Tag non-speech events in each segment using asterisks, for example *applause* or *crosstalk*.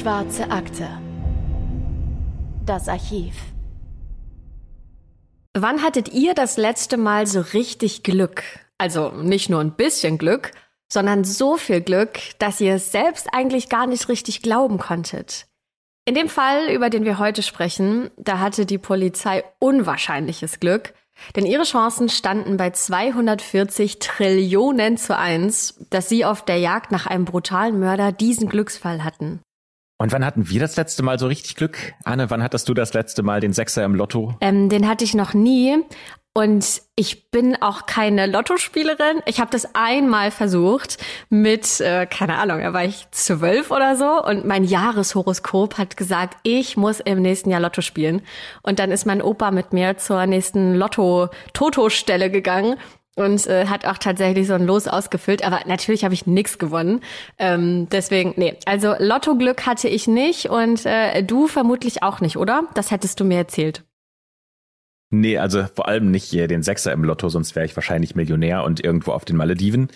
Schwarze Akte. Das Archiv. Wann hattet ihr das letzte Mal so richtig Glück? Also nicht nur ein bisschen Glück, sondern so viel Glück, dass ihr es selbst eigentlich gar nicht richtig glauben konntet. In dem Fall, über den wir heute sprechen, da hatte die Polizei unwahrscheinliches Glück, denn ihre Chancen standen bei 240 Trillionen zu eins, dass sie auf der Jagd nach einem brutalen Mörder diesen Glücksfall hatten. Und wann hatten wir das letzte Mal so richtig Glück? Anne, wann hattest du das letzte Mal den Sechser im Lotto? Ähm, den hatte ich noch nie. Und ich bin auch keine Lottospielerin. Ich habe das einmal versucht mit, äh, keine Ahnung, da war ich zwölf oder so und mein Jahreshoroskop hat gesagt, ich muss im nächsten Jahr Lotto spielen. Und dann ist mein Opa mit mir zur nächsten Lotto-Toto-Stelle gegangen und äh, hat auch tatsächlich so ein Los ausgefüllt. Aber natürlich habe ich nichts gewonnen. Ähm, deswegen, nee, also Lottoglück hatte ich nicht und äh, du vermutlich auch nicht, oder? Das hättest du mir erzählt. Nee, also vor allem nicht hier den Sechser im Lotto, sonst wäre ich wahrscheinlich Millionär und irgendwo auf den Malediven.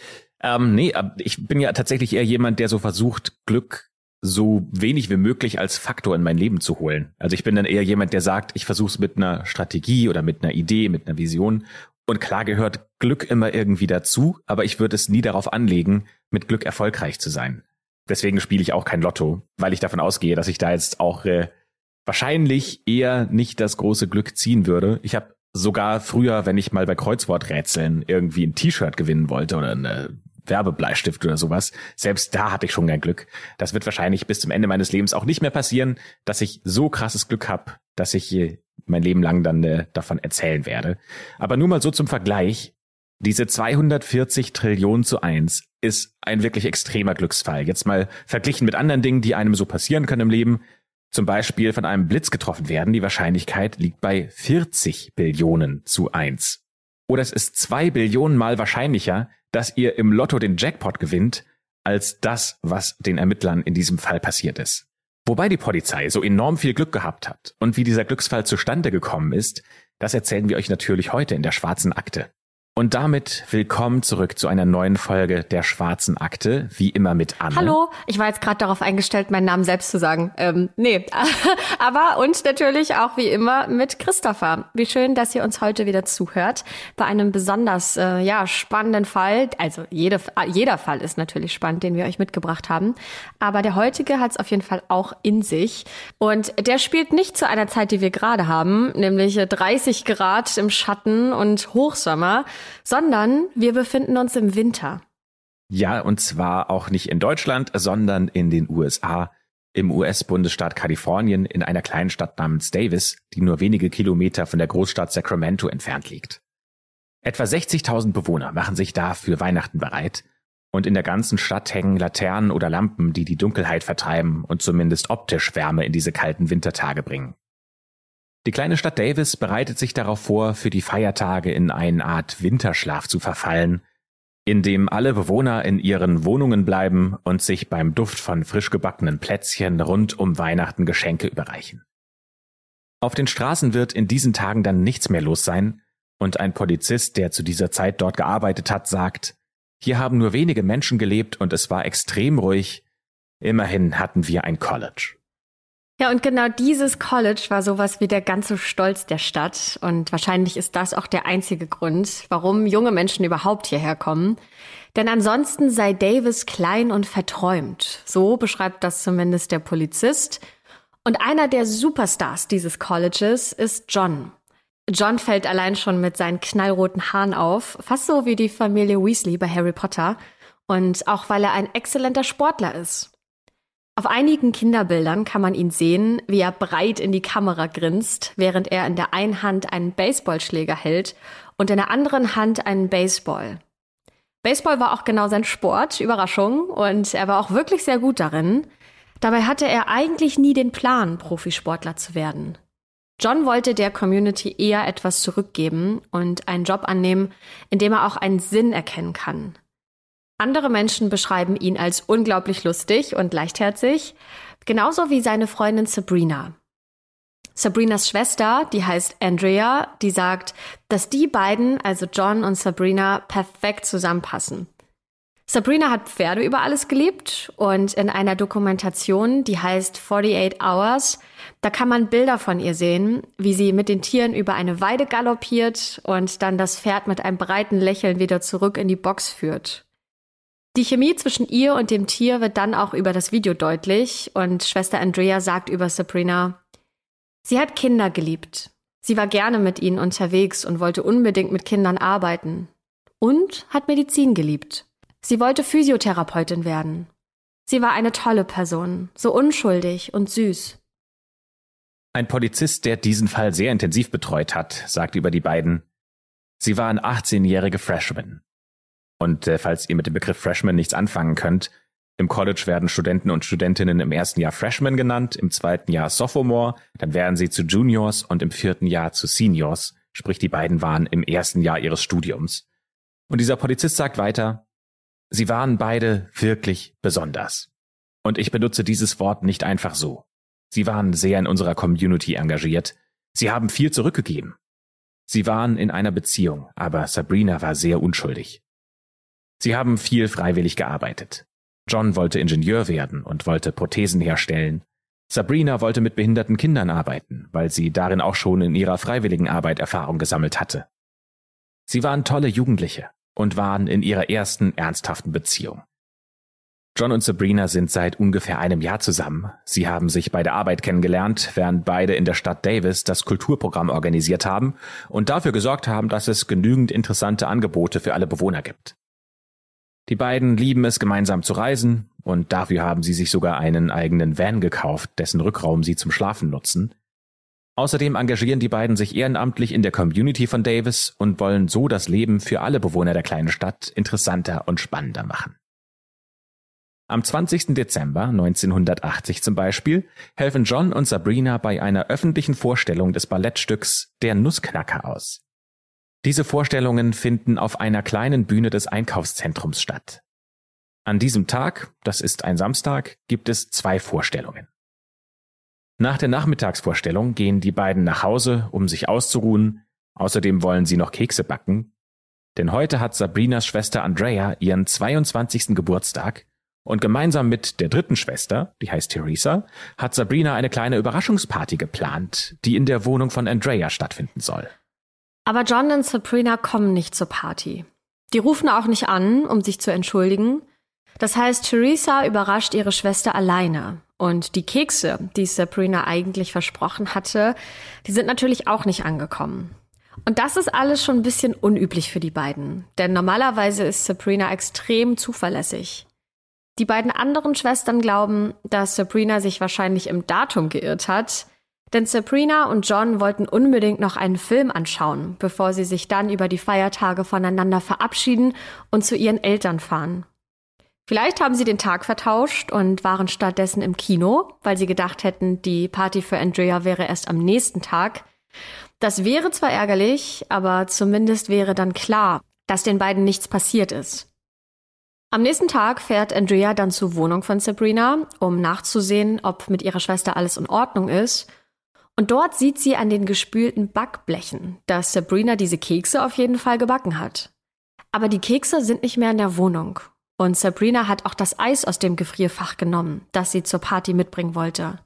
Ähm, nee, ich bin ja tatsächlich eher jemand, der so versucht, Glück so wenig wie möglich als Faktor in mein Leben zu holen. Also ich bin dann eher jemand, der sagt, ich versuche es mit einer Strategie oder mit einer Idee, mit einer Vision. Und klar gehört Glück immer irgendwie dazu, aber ich würde es nie darauf anlegen, mit Glück erfolgreich zu sein. Deswegen spiele ich auch kein Lotto, weil ich davon ausgehe, dass ich da jetzt auch äh, wahrscheinlich eher nicht das große Glück ziehen würde. Ich habe sogar früher, wenn ich mal bei Kreuzworträtseln irgendwie ein T-Shirt gewinnen wollte oder eine Werbebleistift oder sowas, selbst da hatte ich schon kein Glück. Das wird wahrscheinlich bis zum Ende meines Lebens auch nicht mehr passieren, dass ich so krasses Glück habe, dass ich mein Leben lang dann äh, davon erzählen werde. Aber nur mal so zum Vergleich. Diese 240 Trillionen zu eins ist ein wirklich extremer Glücksfall. Jetzt mal verglichen mit anderen Dingen, die einem so passieren können im Leben zum Beispiel von einem Blitz getroffen werden, die Wahrscheinlichkeit liegt bei 40 Billionen zu 1. Oder es ist zwei Billionen mal wahrscheinlicher, dass ihr im Lotto den Jackpot gewinnt, als das, was den Ermittlern in diesem Fall passiert ist. Wobei die Polizei so enorm viel Glück gehabt hat und wie dieser Glücksfall zustande gekommen ist, das erzählen wir euch natürlich heute in der schwarzen Akte. Und damit willkommen zurück zu einer neuen Folge der Schwarzen Akte, wie immer mit Anne. Hallo, ich war jetzt gerade darauf eingestellt, meinen Namen selbst zu sagen. Ähm, nee, *laughs* aber und natürlich auch wie immer mit Christopher. Wie schön, dass ihr uns heute wieder zuhört bei einem besonders äh, ja spannenden Fall. Also jede, jeder Fall ist natürlich spannend, den wir euch mitgebracht haben. Aber der heutige hat es auf jeden Fall auch in sich. Und der spielt nicht zu einer Zeit, die wir gerade haben, nämlich 30 Grad im Schatten und Hochsommer sondern wir befinden uns im Winter. Ja, und zwar auch nicht in Deutschland, sondern in den USA, im US-Bundesstaat Kalifornien, in einer kleinen Stadt namens Davis, die nur wenige Kilometer von der Großstadt Sacramento entfernt liegt. Etwa 60.000 Bewohner machen sich da für Weihnachten bereit, und in der ganzen Stadt hängen Laternen oder Lampen, die die Dunkelheit vertreiben und zumindest optisch Wärme in diese kalten Wintertage bringen. Die kleine Stadt Davis bereitet sich darauf vor, für die Feiertage in eine Art Winterschlaf zu verfallen, in dem alle Bewohner in ihren Wohnungen bleiben und sich beim Duft von frisch gebackenen Plätzchen rund um Weihnachten Geschenke überreichen. Auf den Straßen wird in diesen Tagen dann nichts mehr los sein, und ein Polizist, der zu dieser Zeit dort gearbeitet hat, sagt, hier haben nur wenige Menschen gelebt und es war extrem ruhig, immerhin hatten wir ein College. Ja, und genau dieses College war sowas wie der ganze Stolz der Stadt. Und wahrscheinlich ist das auch der einzige Grund, warum junge Menschen überhaupt hierher kommen. Denn ansonsten sei Davis klein und verträumt. So beschreibt das zumindest der Polizist. Und einer der Superstars dieses Colleges ist John. John fällt allein schon mit seinen knallroten Haaren auf, fast so wie die Familie Weasley bei Harry Potter. Und auch weil er ein exzellenter Sportler ist. Auf einigen Kinderbildern kann man ihn sehen, wie er breit in die Kamera grinst, während er in der einen Hand einen Baseballschläger hält und in der anderen Hand einen Baseball. Baseball war auch genau sein Sport, Überraschung, und er war auch wirklich sehr gut darin. Dabei hatte er eigentlich nie den Plan, Profisportler zu werden. John wollte der Community eher etwas zurückgeben und einen Job annehmen, in dem er auch einen Sinn erkennen kann. Andere Menschen beschreiben ihn als unglaublich lustig und leichtherzig, genauso wie seine Freundin Sabrina. Sabrinas Schwester, die heißt Andrea, die sagt, dass die beiden, also John und Sabrina, perfekt zusammenpassen. Sabrina hat Pferde über alles geliebt und in einer Dokumentation, die heißt 48 Hours, da kann man Bilder von ihr sehen, wie sie mit den Tieren über eine Weide galoppiert und dann das Pferd mit einem breiten Lächeln wieder zurück in die Box führt. Die Chemie zwischen ihr und dem Tier wird dann auch über das Video deutlich und Schwester Andrea sagt über Sabrina, sie hat Kinder geliebt. Sie war gerne mit ihnen unterwegs und wollte unbedingt mit Kindern arbeiten. Und hat Medizin geliebt. Sie wollte Physiotherapeutin werden. Sie war eine tolle Person, so unschuldig und süß. Ein Polizist, der diesen Fall sehr intensiv betreut hat, sagt über die beiden, sie waren 18-jährige Freshmen. Und äh, falls ihr mit dem Begriff Freshman nichts anfangen könnt, im College werden Studenten und Studentinnen im ersten Jahr Freshmen genannt, im zweiten Jahr Sophomore, dann werden sie zu Juniors und im vierten Jahr zu Seniors, sprich die beiden waren im ersten Jahr ihres Studiums. Und dieser Polizist sagt weiter, Sie waren beide wirklich besonders. Und ich benutze dieses Wort nicht einfach so. Sie waren sehr in unserer Community engagiert. Sie haben viel zurückgegeben. Sie waren in einer Beziehung, aber Sabrina war sehr unschuldig. Sie haben viel freiwillig gearbeitet. John wollte Ingenieur werden und wollte Prothesen herstellen. Sabrina wollte mit behinderten Kindern arbeiten, weil sie darin auch schon in ihrer freiwilligen Arbeit Erfahrung gesammelt hatte. Sie waren tolle Jugendliche und waren in ihrer ersten ernsthaften Beziehung. John und Sabrina sind seit ungefähr einem Jahr zusammen. Sie haben sich bei der Arbeit kennengelernt, während beide in der Stadt Davis das Kulturprogramm organisiert haben und dafür gesorgt haben, dass es genügend interessante Angebote für alle Bewohner gibt. Die beiden lieben es, gemeinsam zu reisen, und dafür haben sie sich sogar einen eigenen Van gekauft, dessen Rückraum sie zum Schlafen nutzen. Außerdem engagieren die beiden sich ehrenamtlich in der Community von Davis und wollen so das Leben für alle Bewohner der kleinen Stadt interessanter und spannender machen. Am 20. Dezember 1980 zum Beispiel helfen John und Sabrina bei einer öffentlichen Vorstellung des Ballettstücks Der Nussknacker aus. Diese Vorstellungen finden auf einer kleinen Bühne des Einkaufszentrums statt. An diesem Tag, das ist ein Samstag, gibt es zwei Vorstellungen. Nach der Nachmittagsvorstellung gehen die beiden nach Hause, um sich auszuruhen. Außerdem wollen sie noch Kekse backen. Denn heute hat Sabrinas Schwester Andrea ihren 22. Geburtstag und gemeinsam mit der dritten Schwester, die heißt Theresa, hat Sabrina eine kleine Überraschungsparty geplant, die in der Wohnung von Andrea stattfinden soll. Aber John und Sabrina kommen nicht zur Party. Die rufen auch nicht an, um sich zu entschuldigen. Das heißt, Theresa überrascht ihre Schwester alleine. Und die Kekse, die Sabrina eigentlich versprochen hatte, die sind natürlich auch nicht angekommen. Und das ist alles schon ein bisschen unüblich für die beiden, denn normalerweise ist Sabrina extrem zuverlässig. Die beiden anderen Schwestern glauben, dass Sabrina sich wahrscheinlich im Datum geirrt hat, denn Sabrina und John wollten unbedingt noch einen Film anschauen, bevor sie sich dann über die Feiertage voneinander verabschieden und zu ihren Eltern fahren. Vielleicht haben sie den Tag vertauscht und waren stattdessen im Kino, weil sie gedacht hätten, die Party für Andrea wäre erst am nächsten Tag. Das wäre zwar ärgerlich, aber zumindest wäre dann klar, dass den beiden nichts passiert ist. Am nächsten Tag fährt Andrea dann zur Wohnung von Sabrina, um nachzusehen, ob mit ihrer Schwester alles in Ordnung ist. Und dort sieht sie an den gespülten Backblechen, dass Sabrina diese Kekse auf jeden Fall gebacken hat. Aber die Kekse sind nicht mehr in der Wohnung und Sabrina hat auch das Eis aus dem Gefrierfach genommen, das sie zur Party mitbringen wollte.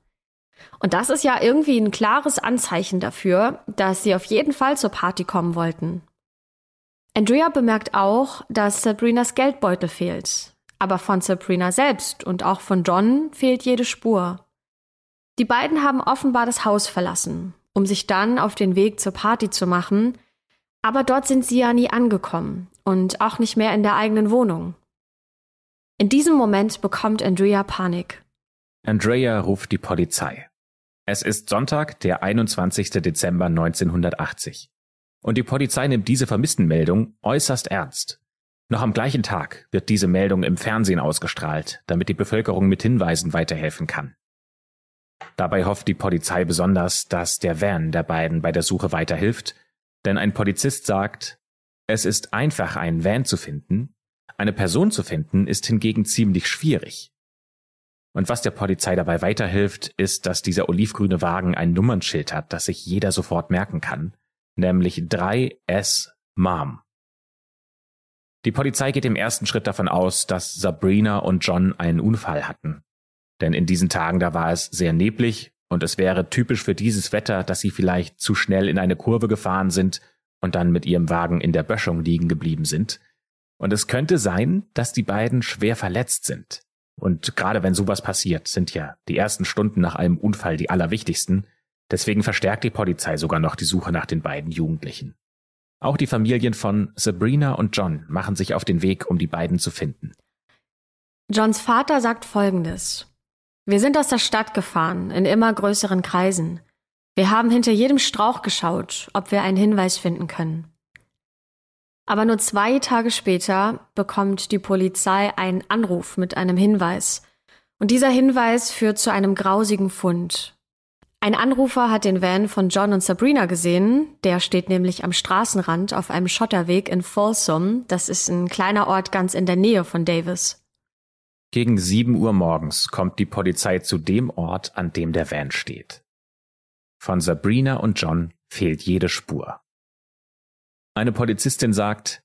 Und das ist ja irgendwie ein klares Anzeichen dafür, dass sie auf jeden Fall zur Party kommen wollten. Andrea bemerkt auch, dass Sabrinas Geldbeutel fehlt. Aber von Sabrina selbst und auch von John fehlt jede Spur. Die beiden haben offenbar das Haus verlassen, um sich dann auf den Weg zur Party zu machen, aber dort sind sie ja nie angekommen und auch nicht mehr in der eigenen Wohnung. In diesem Moment bekommt Andrea Panik. Andrea ruft die Polizei. Es ist Sonntag, der 21. Dezember 1980. Und die Polizei nimmt diese Vermisstenmeldung äußerst ernst. Noch am gleichen Tag wird diese Meldung im Fernsehen ausgestrahlt, damit die Bevölkerung mit Hinweisen weiterhelfen kann. Dabei hofft die Polizei besonders, dass der Van der beiden bei der Suche weiterhilft, denn ein Polizist sagt, es ist einfach, einen Van zu finden, eine Person zu finden ist hingegen ziemlich schwierig. Und was der Polizei dabei weiterhilft, ist, dass dieser olivgrüne Wagen ein Nummernschild hat, das sich jeder sofort merken kann, nämlich 3S Mom. Die Polizei geht im ersten Schritt davon aus, dass Sabrina und John einen Unfall hatten. Denn in diesen Tagen, da war es sehr neblig und es wäre typisch für dieses Wetter, dass sie vielleicht zu schnell in eine Kurve gefahren sind und dann mit ihrem Wagen in der Böschung liegen geblieben sind. Und es könnte sein, dass die beiden schwer verletzt sind. Und gerade wenn sowas passiert, sind ja die ersten Stunden nach einem Unfall die allerwichtigsten. Deswegen verstärkt die Polizei sogar noch die Suche nach den beiden Jugendlichen. Auch die Familien von Sabrina und John machen sich auf den Weg, um die beiden zu finden. Johns Vater sagt Folgendes. Wir sind aus der Stadt gefahren, in immer größeren Kreisen. Wir haben hinter jedem Strauch geschaut, ob wir einen Hinweis finden können. Aber nur zwei Tage später bekommt die Polizei einen Anruf mit einem Hinweis. Und dieser Hinweis führt zu einem grausigen Fund. Ein Anrufer hat den Van von John und Sabrina gesehen. Der steht nämlich am Straßenrand auf einem Schotterweg in Folsom. Das ist ein kleiner Ort ganz in der Nähe von Davis. Gegen sieben Uhr morgens kommt die Polizei zu dem Ort, an dem der Van steht. Von Sabrina und John fehlt jede Spur. Eine Polizistin sagt,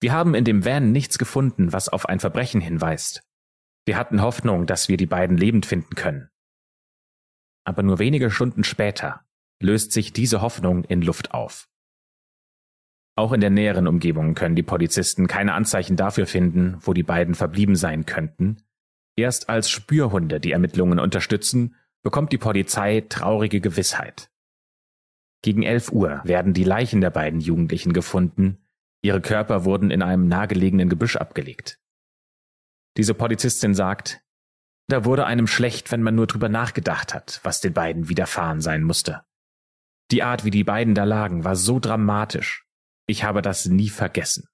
wir haben in dem Van nichts gefunden, was auf ein Verbrechen hinweist. Wir hatten Hoffnung, dass wir die beiden lebend finden können. Aber nur wenige Stunden später löst sich diese Hoffnung in Luft auf. Auch in der näheren Umgebung können die Polizisten keine Anzeichen dafür finden, wo die beiden verblieben sein könnten. Erst als Spürhunde die Ermittlungen unterstützen, bekommt die Polizei traurige Gewissheit. Gegen elf Uhr werden die Leichen der beiden Jugendlichen gefunden, ihre Körper wurden in einem nahegelegenen Gebüsch abgelegt. Diese Polizistin sagt, da wurde einem schlecht, wenn man nur drüber nachgedacht hat, was den beiden widerfahren sein musste. Die Art, wie die beiden da lagen, war so dramatisch. Ich habe das nie vergessen.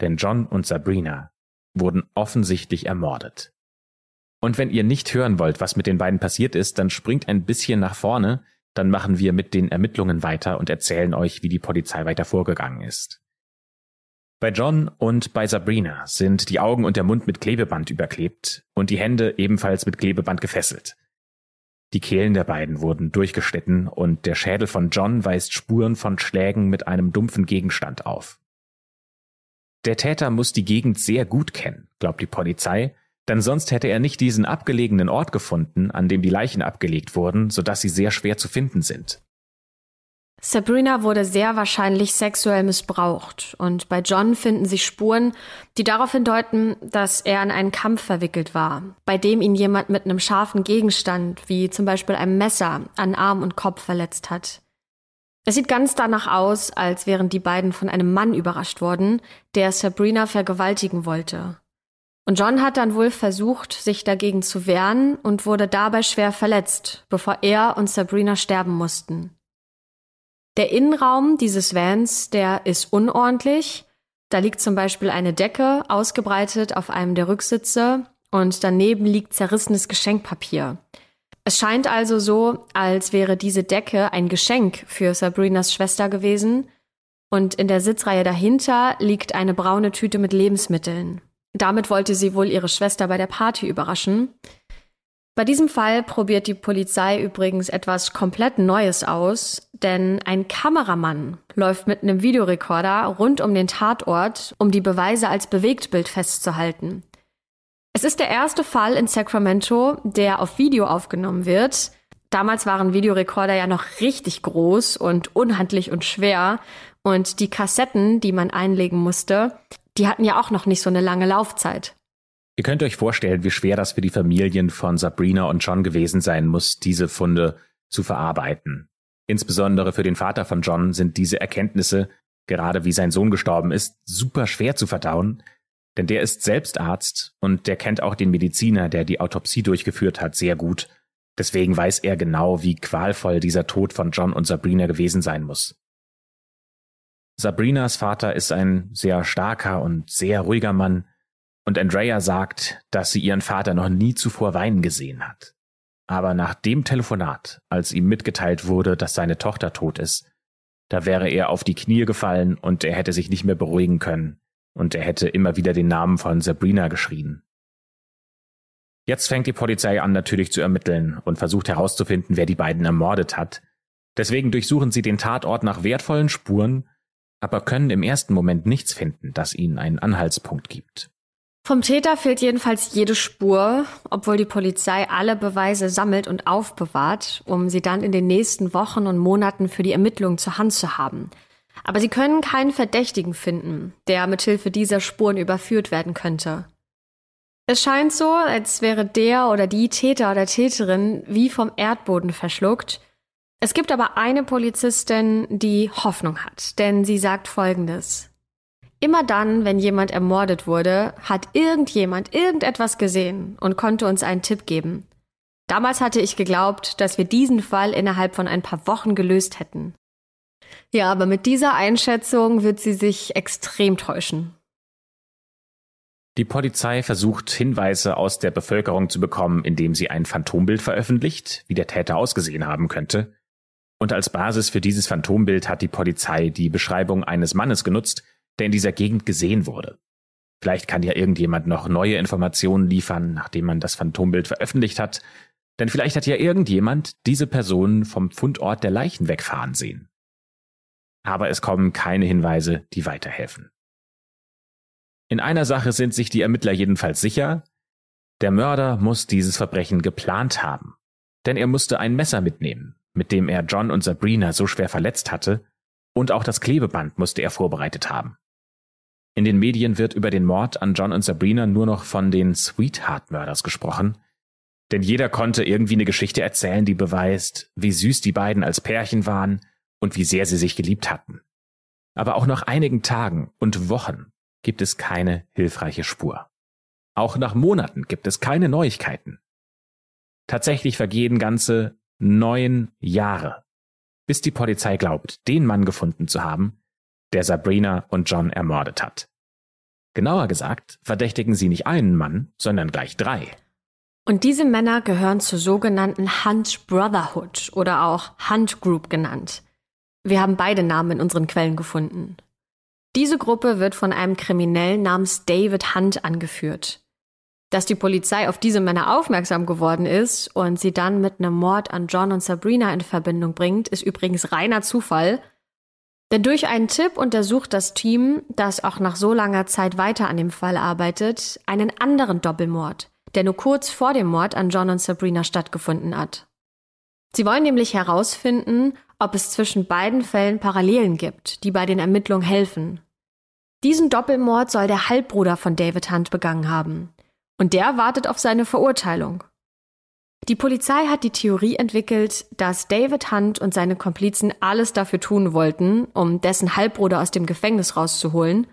Denn John und Sabrina wurden offensichtlich ermordet. Und wenn ihr nicht hören wollt, was mit den beiden passiert ist, dann springt ein bisschen nach vorne, dann machen wir mit den Ermittlungen weiter und erzählen euch, wie die Polizei weiter vorgegangen ist. Bei John und bei Sabrina sind die Augen und der Mund mit Klebeband überklebt und die Hände ebenfalls mit Klebeband gefesselt. Die Kehlen der beiden wurden durchgeschnitten und der Schädel von John weist Spuren von Schlägen mit einem dumpfen Gegenstand auf. Der Täter muss die Gegend sehr gut kennen, glaubt die Polizei, denn sonst hätte er nicht diesen abgelegenen Ort gefunden, an dem die Leichen abgelegt wurden, sodass sie sehr schwer zu finden sind. Sabrina wurde sehr wahrscheinlich sexuell missbraucht und bei John finden sich Spuren, die darauf hindeuten, dass er in einen Kampf verwickelt war, bei dem ihn jemand mit einem scharfen Gegenstand, wie zum Beispiel einem Messer, an Arm und Kopf verletzt hat. Es sieht ganz danach aus, als wären die beiden von einem Mann überrascht worden, der Sabrina vergewaltigen wollte. Und John hat dann wohl versucht, sich dagegen zu wehren und wurde dabei schwer verletzt, bevor er und Sabrina sterben mussten. Der Innenraum dieses Vans, der ist unordentlich. Da liegt zum Beispiel eine Decke ausgebreitet auf einem der Rücksitze und daneben liegt zerrissenes Geschenkpapier. Es scheint also so, als wäre diese Decke ein Geschenk für Sabrinas Schwester gewesen und in der Sitzreihe dahinter liegt eine braune Tüte mit Lebensmitteln. Damit wollte sie wohl ihre Schwester bei der Party überraschen. Bei diesem Fall probiert die Polizei übrigens etwas komplett Neues aus, denn ein Kameramann läuft mit einem Videorekorder rund um den Tatort, um die Beweise als Bewegtbild festzuhalten. Es ist der erste Fall in Sacramento, der auf Video aufgenommen wird. Damals waren Videorekorder ja noch richtig groß und unhandlich und schwer und die Kassetten, die man einlegen musste, die hatten ja auch noch nicht so eine lange Laufzeit. Ihr könnt euch vorstellen, wie schwer das für die Familien von Sabrina und John gewesen sein muss, diese Funde zu verarbeiten. Insbesondere für den Vater von John sind diese Erkenntnisse, gerade wie sein Sohn gestorben ist, super schwer zu verdauen, denn der ist selbst Arzt und der kennt auch den Mediziner, der die Autopsie durchgeführt hat, sehr gut. Deswegen weiß er genau, wie qualvoll dieser Tod von John und Sabrina gewesen sein muss. Sabrinas Vater ist ein sehr starker und sehr ruhiger Mann, und Andrea sagt, dass sie ihren Vater noch nie zuvor weinen gesehen hat. Aber nach dem Telefonat, als ihm mitgeteilt wurde, dass seine Tochter tot ist, da wäre er auf die Knie gefallen und er hätte sich nicht mehr beruhigen können und er hätte immer wieder den Namen von Sabrina geschrien. Jetzt fängt die Polizei an natürlich zu ermitteln und versucht herauszufinden, wer die beiden ermordet hat. Deswegen durchsuchen sie den Tatort nach wertvollen Spuren aber können im ersten Moment nichts finden, das ihnen einen Anhaltspunkt gibt. Vom Täter fehlt jedenfalls jede Spur, obwohl die Polizei alle Beweise sammelt und aufbewahrt, um sie dann in den nächsten Wochen und Monaten für die Ermittlungen zur Hand zu haben. Aber sie können keinen Verdächtigen finden, der mithilfe dieser Spuren überführt werden könnte. Es scheint so, als wäre der oder die Täter oder Täterin wie vom Erdboden verschluckt. Es gibt aber eine Polizistin, die Hoffnung hat, denn sie sagt Folgendes. Immer dann, wenn jemand ermordet wurde, hat irgendjemand irgendetwas gesehen und konnte uns einen Tipp geben. Damals hatte ich geglaubt, dass wir diesen Fall innerhalb von ein paar Wochen gelöst hätten. Ja, aber mit dieser Einschätzung wird sie sich extrem täuschen. Die Polizei versucht Hinweise aus der Bevölkerung zu bekommen, indem sie ein Phantombild veröffentlicht, wie der Täter ausgesehen haben könnte. Und als Basis für dieses Phantombild hat die Polizei die Beschreibung eines Mannes genutzt, der in dieser Gegend gesehen wurde. Vielleicht kann ja irgendjemand noch neue Informationen liefern, nachdem man das Phantombild veröffentlicht hat, denn vielleicht hat ja irgendjemand diese Person vom Fundort der Leichen wegfahren sehen. Aber es kommen keine Hinweise, die weiterhelfen. In einer Sache sind sich die Ermittler jedenfalls sicher. Der Mörder muss dieses Verbrechen geplant haben. Denn er musste ein Messer mitnehmen, mit dem er John und Sabrina so schwer verletzt hatte, und auch das Klebeband musste er vorbereitet haben. In den Medien wird über den Mord an John und Sabrina nur noch von den Sweetheart-Mörders gesprochen, denn jeder konnte irgendwie eine Geschichte erzählen, die beweist, wie süß die beiden als Pärchen waren und wie sehr sie sich geliebt hatten. Aber auch nach einigen Tagen und Wochen gibt es keine hilfreiche Spur. Auch nach Monaten gibt es keine Neuigkeiten. Tatsächlich vergehen ganze neun Jahre, bis die Polizei glaubt, den Mann gefunden zu haben, der Sabrina und John ermordet hat. Genauer gesagt, verdächtigen sie nicht einen Mann, sondern gleich drei. Und diese Männer gehören zur sogenannten Hunt Brotherhood oder auch Hunt Group genannt. Wir haben beide Namen in unseren Quellen gefunden. Diese Gruppe wird von einem Kriminellen namens David Hunt angeführt. Dass die Polizei auf diese Männer aufmerksam geworden ist und sie dann mit einem Mord an John und Sabrina in Verbindung bringt, ist übrigens reiner Zufall. Denn durch einen Tipp untersucht das Team, das auch nach so langer Zeit weiter an dem Fall arbeitet, einen anderen Doppelmord, der nur kurz vor dem Mord an John und Sabrina stattgefunden hat. Sie wollen nämlich herausfinden, ob es zwischen beiden Fällen Parallelen gibt, die bei den Ermittlungen helfen. Diesen Doppelmord soll der Halbbruder von David Hunt begangen haben. Und der wartet auf seine Verurteilung. Die Polizei hat die Theorie entwickelt, dass David Hunt und seine Komplizen alles dafür tun wollten, um dessen Halbbruder aus dem Gefängnis rauszuholen.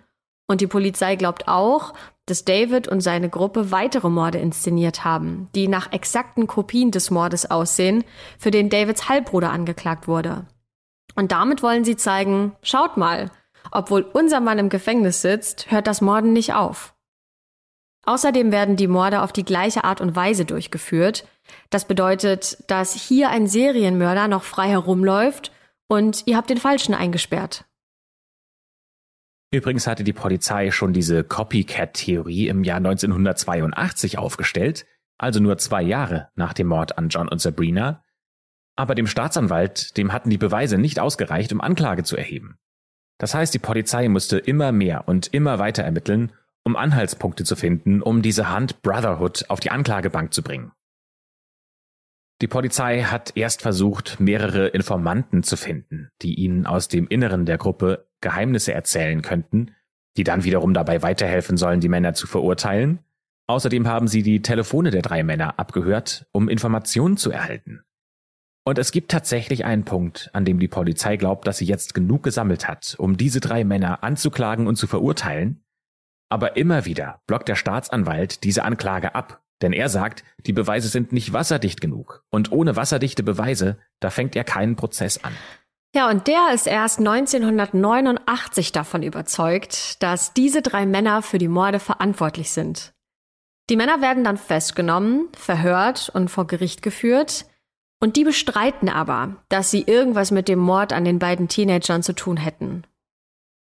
Und die Polizei glaubt auch, dass David und seine Gruppe weitere Morde inszeniert haben, die nach exakten Kopien des Mordes aussehen, für den Davids Halbbruder angeklagt wurde. Und damit wollen sie zeigen, schaut mal, obwohl unser Mann im Gefängnis sitzt, hört das Morden nicht auf. Außerdem werden die Morde auf die gleiche Art und Weise durchgeführt. Das bedeutet, dass hier ein Serienmörder noch frei herumläuft und ihr habt den Falschen eingesperrt. Übrigens hatte die Polizei schon diese Copycat-Theorie im Jahr 1982 aufgestellt, also nur zwei Jahre nach dem Mord an John und Sabrina. Aber dem Staatsanwalt, dem hatten die Beweise nicht ausgereicht, um Anklage zu erheben. Das heißt, die Polizei musste immer mehr und immer weiter ermitteln, um Anhaltspunkte zu finden, um diese Hunt Brotherhood auf die Anklagebank zu bringen. Die Polizei hat erst versucht, mehrere Informanten zu finden, die ihnen aus dem Inneren der Gruppe Geheimnisse erzählen könnten, die dann wiederum dabei weiterhelfen sollen, die Männer zu verurteilen. Außerdem haben sie die Telefone der drei Männer abgehört, um Informationen zu erhalten. Und es gibt tatsächlich einen Punkt, an dem die Polizei glaubt, dass sie jetzt genug gesammelt hat, um diese drei Männer anzuklagen und zu verurteilen. Aber immer wieder blockt der Staatsanwalt diese Anklage ab, denn er sagt, die Beweise sind nicht wasserdicht genug. Und ohne wasserdichte Beweise, da fängt er keinen Prozess an. Ja, und der ist erst 1989 davon überzeugt, dass diese drei Männer für die Morde verantwortlich sind. Die Männer werden dann festgenommen, verhört und vor Gericht geführt. Und die bestreiten aber, dass sie irgendwas mit dem Mord an den beiden Teenagern zu tun hätten.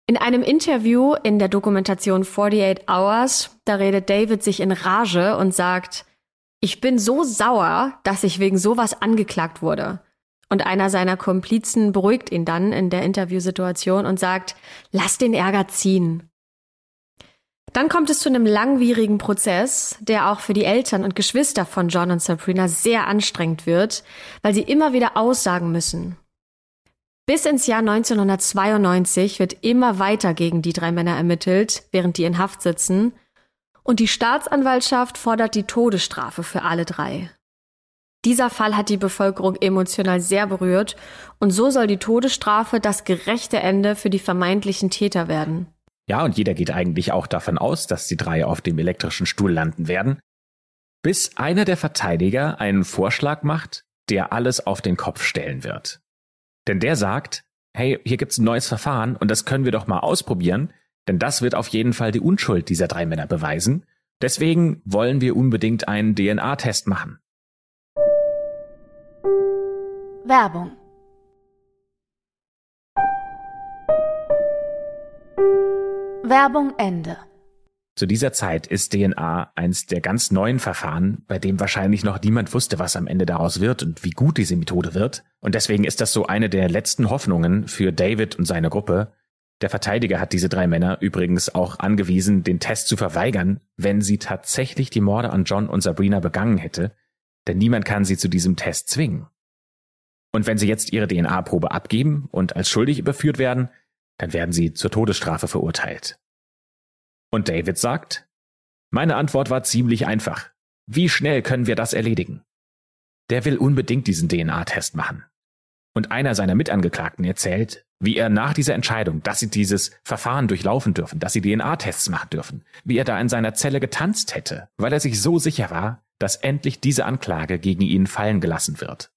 In einem Interview in der Dokumentation 48 Hours, da redet David sich in Rage und sagt, ich bin so sauer, dass ich wegen sowas angeklagt wurde. Und einer seiner Komplizen beruhigt ihn dann in der Interviewsituation und sagt, lass den Ärger ziehen. Dann kommt es zu einem langwierigen Prozess, der auch für die Eltern und Geschwister von John und Sabrina sehr anstrengend wird, weil sie immer wieder aussagen müssen. Bis ins Jahr 1992 wird immer weiter gegen die drei Männer ermittelt, während die in Haft sitzen, und die Staatsanwaltschaft fordert die Todesstrafe für alle drei. Dieser Fall hat die Bevölkerung emotional sehr berührt und so soll die Todesstrafe das gerechte Ende für die vermeintlichen Täter werden. Ja, und jeder geht eigentlich auch davon aus, dass die drei auf dem elektrischen Stuhl landen werden, bis einer der Verteidiger einen Vorschlag macht, der alles auf den Kopf stellen wird. Denn der sagt, hey, hier gibt's ein neues Verfahren und das können wir doch mal ausprobieren, denn das wird auf jeden Fall die Unschuld dieser drei Männer beweisen. Deswegen wollen wir unbedingt einen DNA-Test machen. Werbung Werbung Ende. Zu dieser Zeit ist DNA eins der ganz neuen Verfahren, bei dem wahrscheinlich noch niemand wusste, was am Ende daraus wird und wie gut diese Methode wird. Und deswegen ist das so eine der letzten Hoffnungen für David und seine Gruppe. Der Verteidiger hat diese drei Männer übrigens auch angewiesen, den Test zu verweigern, wenn sie tatsächlich die Morde an John und Sabrina begangen hätte, denn niemand kann sie zu diesem Test zwingen. Und wenn sie jetzt ihre DNA-Probe abgeben und als schuldig überführt werden, dann werden sie zur Todesstrafe verurteilt. Und David sagt, meine Antwort war ziemlich einfach. Wie schnell können wir das erledigen? Der will unbedingt diesen DNA-Test machen. Und einer seiner Mitangeklagten erzählt, wie er nach dieser Entscheidung, dass sie dieses Verfahren durchlaufen dürfen, dass sie DNA-Tests machen dürfen, wie er da in seiner Zelle getanzt hätte, weil er sich so sicher war, dass endlich diese Anklage gegen ihn fallen gelassen wird.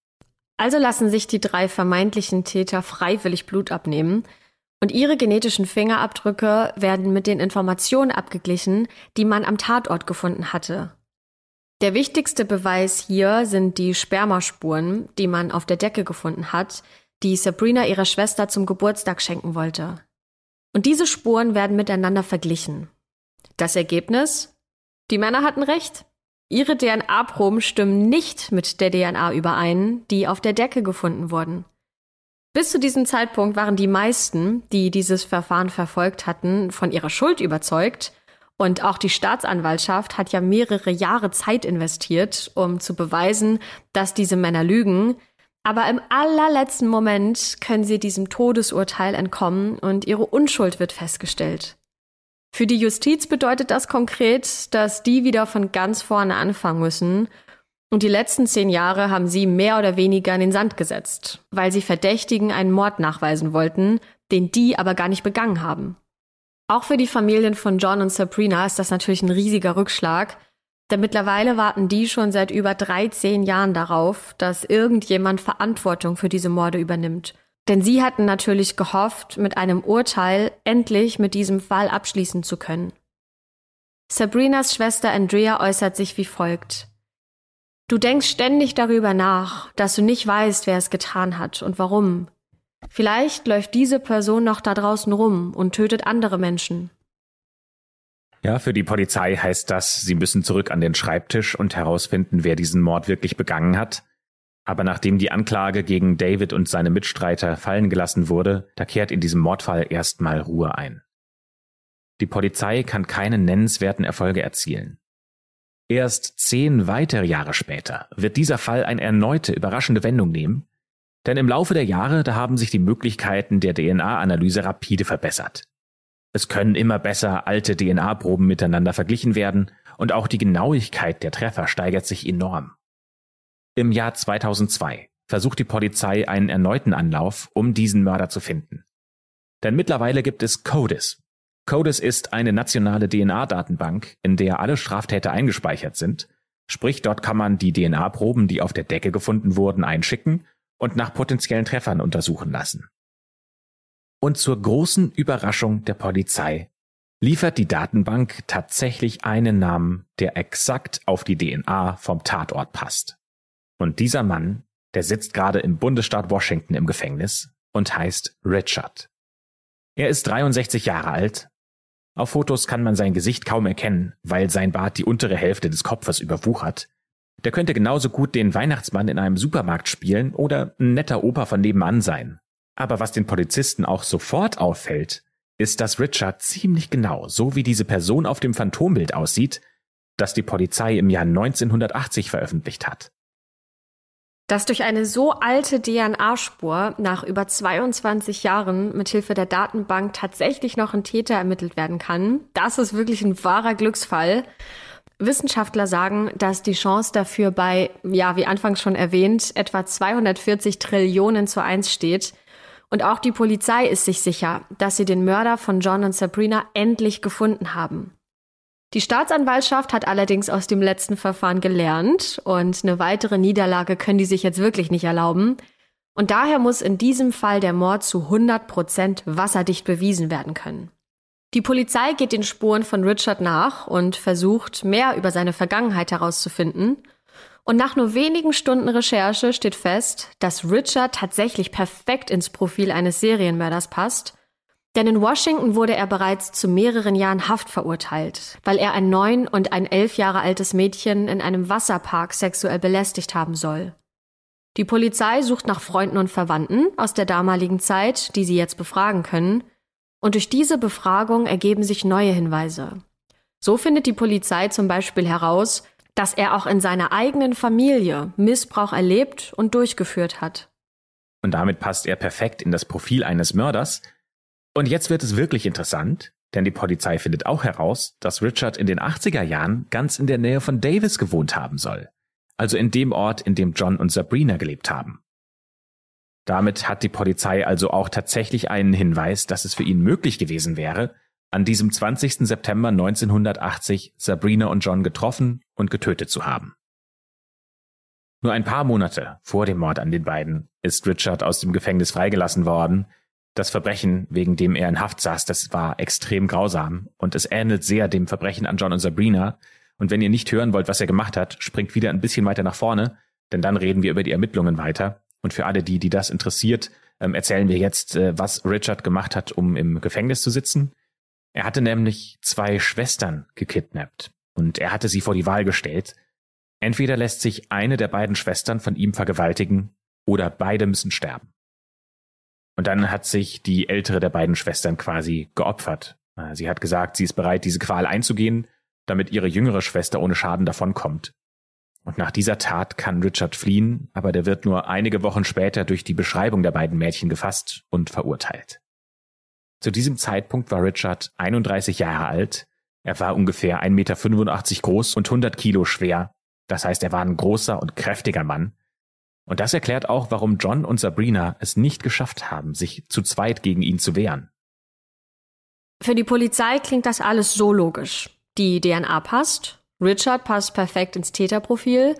Also lassen sich die drei vermeintlichen Täter freiwillig Blut abnehmen und ihre genetischen Fingerabdrücke werden mit den Informationen abgeglichen, die man am Tatort gefunden hatte. Der wichtigste Beweis hier sind die Spermaspuren, die man auf der Decke gefunden hat, die Sabrina ihrer Schwester zum Geburtstag schenken wollte. Und diese Spuren werden miteinander verglichen. Das Ergebnis? Die Männer hatten recht. Ihre DNA-Proben stimmen nicht mit der DNA überein, die auf der Decke gefunden wurden. Bis zu diesem Zeitpunkt waren die meisten, die dieses Verfahren verfolgt hatten, von ihrer Schuld überzeugt. Und auch die Staatsanwaltschaft hat ja mehrere Jahre Zeit investiert, um zu beweisen, dass diese Männer lügen. Aber im allerletzten Moment können sie diesem Todesurteil entkommen und ihre Unschuld wird festgestellt. Für die Justiz bedeutet das konkret, dass die wieder von ganz vorne anfangen müssen. Und die letzten zehn Jahre haben sie mehr oder weniger in den Sand gesetzt, weil sie Verdächtigen einen Mord nachweisen wollten, den die aber gar nicht begangen haben. Auch für die Familien von John und Sabrina ist das natürlich ein riesiger Rückschlag, denn mittlerweile warten die schon seit über 13 Jahren darauf, dass irgendjemand Verantwortung für diese Morde übernimmt denn sie hatten natürlich gehofft, mit einem Urteil endlich mit diesem Fall abschließen zu können. Sabrinas Schwester Andrea äußert sich wie folgt. Du denkst ständig darüber nach, dass du nicht weißt, wer es getan hat und warum. Vielleicht läuft diese Person noch da draußen rum und tötet andere Menschen. Ja, für die Polizei heißt das, sie müssen zurück an den Schreibtisch und herausfinden, wer diesen Mord wirklich begangen hat aber nachdem die Anklage gegen David und seine Mitstreiter fallen gelassen wurde, da kehrt in diesem Mordfall erstmal Ruhe ein. Die Polizei kann keine nennenswerten Erfolge erzielen. Erst zehn weitere Jahre später wird dieser Fall eine erneute überraschende Wendung nehmen, denn im Laufe der Jahre, da haben sich die Möglichkeiten der DNA-Analyse rapide verbessert. Es können immer besser alte DNA-Proben miteinander verglichen werden und auch die Genauigkeit der Treffer steigert sich enorm. Im Jahr 2002 versucht die Polizei einen erneuten Anlauf, um diesen Mörder zu finden. Denn mittlerweile gibt es CODIS. CODIS ist eine nationale DNA-Datenbank, in der alle Straftäter eingespeichert sind. Sprich, dort kann man die DNA-Proben, die auf der Decke gefunden wurden, einschicken und nach potenziellen Treffern untersuchen lassen. Und zur großen Überraschung der Polizei liefert die Datenbank tatsächlich einen Namen, der exakt auf die DNA vom Tatort passt. Und dieser Mann, der sitzt gerade im Bundesstaat Washington im Gefängnis und heißt Richard. Er ist 63 Jahre alt. Auf Fotos kann man sein Gesicht kaum erkennen, weil sein Bart die untere Hälfte des Kopfes überwuchert. Der könnte genauso gut den Weihnachtsmann in einem Supermarkt spielen oder ein netter Opa von nebenan sein. Aber was den Polizisten auch sofort auffällt, ist, dass Richard ziemlich genau, so wie diese Person auf dem Phantombild aussieht, das die Polizei im Jahr 1980 veröffentlicht hat. Dass durch eine so alte DNA-Spur nach über 22 Jahren mithilfe der Datenbank tatsächlich noch ein Täter ermittelt werden kann, das ist wirklich ein wahrer Glücksfall. Wissenschaftler sagen, dass die Chance dafür bei, ja, wie anfangs schon erwähnt, etwa 240 Trillionen zu eins steht. Und auch die Polizei ist sich sicher, dass sie den Mörder von John und Sabrina endlich gefunden haben. Die Staatsanwaltschaft hat allerdings aus dem letzten Verfahren gelernt und eine weitere Niederlage können die sich jetzt wirklich nicht erlauben. Und daher muss in diesem Fall der Mord zu 100 Prozent wasserdicht bewiesen werden können. Die Polizei geht den Spuren von Richard nach und versucht, mehr über seine Vergangenheit herauszufinden. Und nach nur wenigen Stunden Recherche steht fest, dass Richard tatsächlich perfekt ins Profil eines Serienmörders passt denn in Washington wurde er bereits zu mehreren Jahren Haft verurteilt, weil er ein neun und ein elf Jahre altes Mädchen in einem Wasserpark sexuell belästigt haben soll. Die Polizei sucht nach Freunden und Verwandten aus der damaligen Zeit, die sie jetzt befragen können, und durch diese Befragung ergeben sich neue Hinweise. So findet die Polizei zum Beispiel heraus, dass er auch in seiner eigenen Familie Missbrauch erlebt und durchgeführt hat. Und damit passt er perfekt in das Profil eines Mörders, und jetzt wird es wirklich interessant, denn die Polizei findet auch heraus, dass Richard in den 80er Jahren ganz in der Nähe von Davis gewohnt haben soll. Also in dem Ort, in dem John und Sabrina gelebt haben. Damit hat die Polizei also auch tatsächlich einen Hinweis, dass es für ihn möglich gewesen wäre, an diesem 20. September 1980 Sabrina und John getroffen und getötet zu haben. Nur ein paar Monate vor dem Mord an den beiden ist Richard aus dem Gefängnis freigelassen worden das Verbrechen, wegen dem er in Haft saß, das war extrem grausam und es ähnelt sehr dem Verbrechen an John und Sabrina. Und wenn ihr nicht hören wollt, was er gemacht hat, springt wieder ein bisschen weiter nach vorne, denn dann reden wir über die Ermittlungen weiter. Und für alle die, die das interessiert, ähm, erzählen wir jetzt, äh, was Richard gemacht hat, um im Gefängnis zu sitzen. Er hatte nämlich zwei Schwestern gekidnappt und er hatte sie vor die Wahl gestellt. Entweder lässt sich eine der beiden Schwestern von ihm vergewaltigen oder beide müssen sterben. Und dann hat sich die ältere der beiden Schwestern quasi geopfert. Äh, sie hat gesagt, sie ist bereit, diese Qual einzugehen, damit ihre jüngere Schwester ohne Schaden davonkommt. Und nach dieser Tat kann Richard fliehen, aber der wird nur einige Wochen später durch die Beschreibung der beiden Mädchen gefasst und verurteilt. Zu diesem Zeitpunkt war Richard 31 Jahre alt. Er war ungefähr 1,85 Meter groß und 100 Kilo schwer. Das heißt, er war ein großer und kräftiger Mann. Und das erklärt auch, warum John und Sabrina es nicht geschafft haben, sich zu zweit gegen ihn zu wehren. Für die Polizei klingt das alles so logisch. Die DNA passt, Richard passt perfekt ins Täterprofil